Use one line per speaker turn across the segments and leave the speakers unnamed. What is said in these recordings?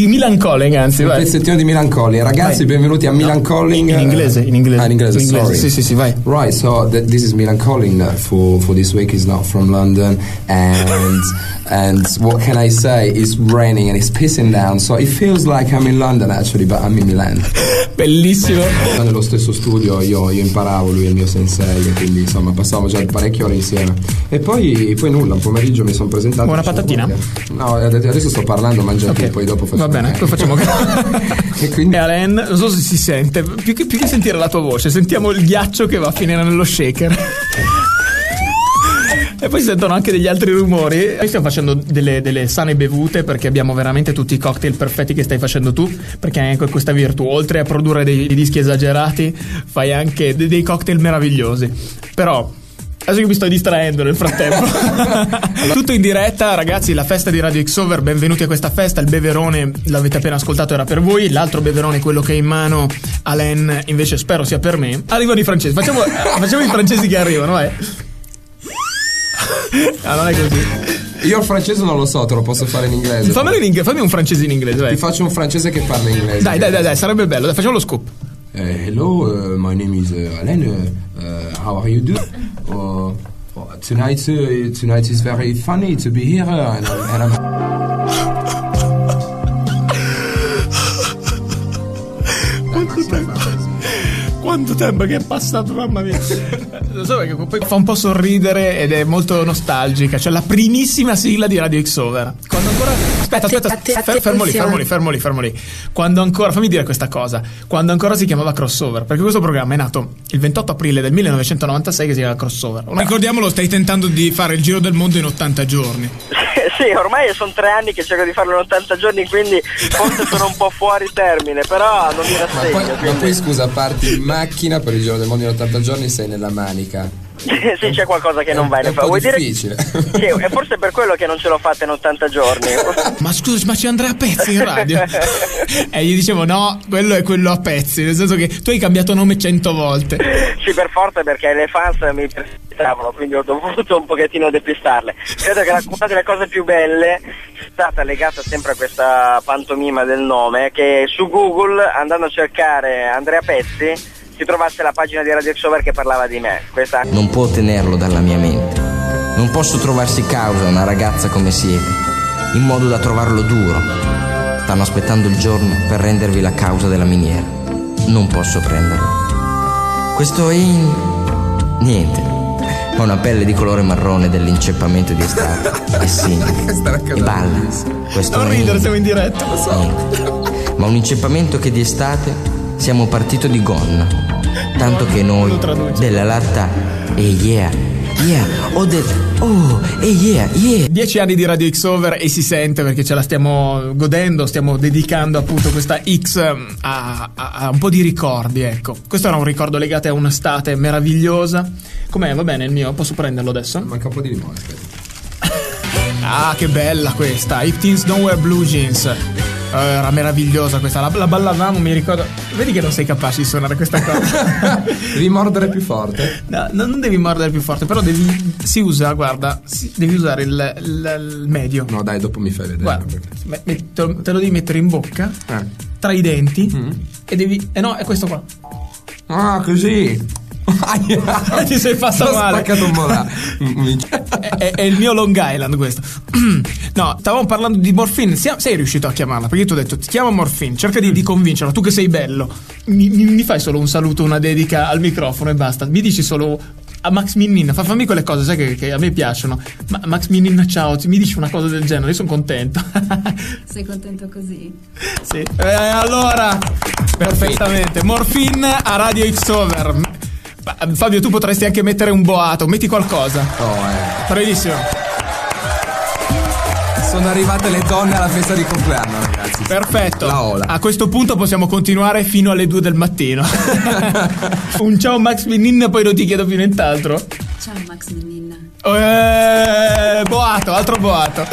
I Milan Calling, anzi,
Un
vai.
pezzettino di Milan Calling. Ragazzi,
Vai.
benvenuti a Milan Calling.
In inglese, in inglese.
Ah, in inglese,
In inglese,
sorry.
sì, sì, sì, vai.
Right, so th- this is Milan Calling for, for this week. He's not from London. And and what can I say? It's raining and it's pissing down. So it feels like I'm in London actually, but I'm in Milan.
Bellissimo.
Nello stesso studio io, io imparavo, lui è il mio sensei, quindi insomma passavamo già parecchie ore insieme. E poi, poi nulla, un pomeriggio mi sono presentato. Dicevo,
patatina?
"Guarda, No, adesso sto parlando, mangia tu,
Ok.
poi dopo faccio
bene, poi facciamo
E quindi
E Alain, non so se si sente, più che, più che sentire la tua voce, sentiamo il ghiaccio che va a finire nello shaker. E poi si sentono anche degli altri rumori. Noi stiamo facendo delle, delle sane bevute perché abbiamo veramente tutti i cocktail perfetti che stai facendo tu. Perché hai anche questa virtù. Oltre a produrre dei, dei dischi esagerati, fai anche de- dei cocktail meravigliosi. Però. Adesso che mi sto distraendo nel frattempo. Tutto in diretta, ragazzi, la festa di Radio Xover, benvenuti a questa festa. Il beverone, l'avete appena ascoltato, era per voi. L'altro beverone, quello che è in mano, Alain, invece spero sia per me. Arrivano i francesi, facciamo, facciamo i francesi che arrivano, vai. Ah, non è così.
io il francese non lo so, te lo posso fare in inglese.
Fammelo in inglese, fammi un francese in inglese,
Ti
vai.
faccio un francese che parla inglese.
Dai, dai, dai, dai, sarebbe bello. Dai, facciamo lo scoop.
Eh, hello, uh, my name is uh, Alain. Uh, uh, how are you doing? Uh, tonight, uh, tonight is very funny to be here, uh, and, and I'm
Quanto tempo che è passato, mamma mia. Lo so perché poi fa un po' sorridere ed è molto nostalgica. Cioè la primissima sigla di Radio Xover. Quando ancora. Aspetta, aspetta,
atte-
fer- fermo lì, fermo lì, fermo lì, fermo lì. Quando ancora. Fammi dire questa cosa. Quando ancora si chiamava Crossover. Perché questo programma è nato il 28 aprile del 1996 che si chiama Crossover. Ricordiamolo, stai tentando di fare il giro del mondo in 80 giorni.
sì, ormai sono tre anni che cerco di farlo in 80 giorni, quindi forse sono un po' fuori termine, però non mi
Ma
rassegno.
poi, ma poi scusa, parti in macchina per il giro del mondo in 80 giorni sei nella manica.
sì, c'è qualcosa che non va.
Un
fa. Vuoi dire?
difficile.
Sì, è forse per quello che non ce l'ho fatta in 80 giorni.
Ma scusa, ma c'è Andrea Pezzi in radio? e gli dicevo no, quello è quello a pezzi. Nel senso che tu hai cambiato nome cento volte.
sì, per forza, perché le fans mi perseguitavano, quindi ho dovuto un pochettino depistarle. Credo che la- una delle cose più belle sia stata legata sempre a questa pantomima del nome, che su Google, andando a cercare Andrea Pezzi, si trovasse la pagina di Radio Xover che parlava di me. Questa
Non può tenerlo dalla mia mente. Non posso trovarsi causa una ragazza come siete, in modo da trovarlo duro. Stanno aspettando il giorno per rendervi la causa della miniera. Non posso prenderlo. Questo è in... niente. Ha una pelle di colore marrone dell'inceppamento di estate. È simile. E balla. Questo
Non ridere, siamo in diretta.
Niente. Ma un inceppamento che di estate siamo partito di gonna. Tanto che noi
Lo
della latta e yeah, yeah, o del oh, e yeah, yeah.
Dieci anni di Radio X Over e si sente perché ce la stiamo godendo, stiamo dedicando appunto questa X a, a- a un po' di ricordi, ecco. Questo era un ricordo legato a un'estate meravigliosa. Com'è? Va bene il mio? Posso prenderlo adesso?
Manca un po' di limone, aspetta.
Ah, che bella questa! If Teens Don't Wear Blue Jeans. Eh, era meravigliosa questa, la, la ballavamo, mi ricordo. Vedi che non sei capace di suonare questa cosa.
Devi mordere più forte.
No, no, non devi mordere più forte, però devi. Si usa, guarda, si- devi usare il, il- il medio.
No, dai, dopo mi fai vedere.
Guarda, me- me- te lo te lo devi mettere in bocca,
Eh.
tra i denti,
Mm.
e devi. Eh no, è questo qua.
Ah, così.
Ti sei fatta
Ho
male.
spaccato un po'
è, è- è il mio Long Island questo. no, stavamo parlando di Morphine. Sei riuscito a chiamarla? Perché io ti ho detto, ti chiamo Morphine, cerca di, di convincerla. Tu che sei bello, mi, mi- mi fai solo un saluto, una dedica al microfono e basta. Mi dici solo a Max Minnin, fa, fammi quelle cose, sai che, che a me piacciono. Ma Max Minnin, ciao, ti- mi dici una cosa del genere, io sono contento.
Sei contento così?
sì. Eh, allora, perfettamente. Morphine a Radio X Over. Fabio, tu potresti anche mettere un boato, metti qualcosa.
Oh, eh.
Bravissimo.
Sono arrivate le donne alla festa di compleanno, ragazzi.
Perfetto.
La ola.
A questo punto possiamo continuare fino alle 2 del mattino. Un ciao Max Minin, poi non ti chiedo più nient'altro.
Ciao Max Ninninna.
Eh, boato, altro boato.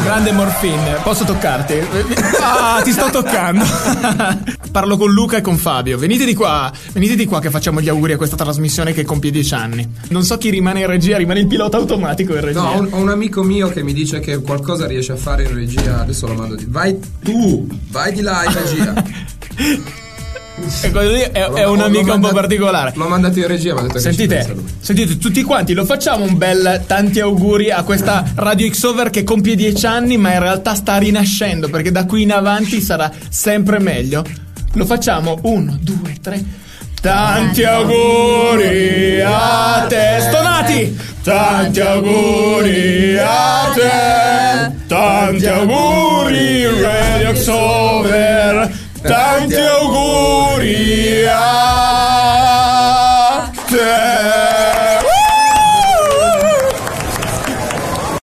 Grande morfin, posso toccarti? Ah, ti sto toccando. Parlo con Luca e con Fabio. Venite di qua, venite di qua che facciamo gli auguri a questa trasmissione che compie dieci anni. Non so chi rimane in regia, rimane il pilota automatico in regia.
No, ho un, ho un amico mio che mi dice che qualcosa riesce a fare in regia. Adesso lo mando di. Vai tu, vai di là in regia.
E è, è un'amica un po' particolare.
L'ho mandato in regia, ma ha detto che
Sentite,
lui.
sentite, tutti quanti lo facciamo un bel tanti auguri a questa Radio Xover che compie dieci anni, ma in realtà sta rinascendo perché da qui in avanti sarà sempre meglio. Lo facciamo? Uno, due, tre. Tanti auguri a te, stonati! Tanti auguri a te, tanti auguri Radio Xover,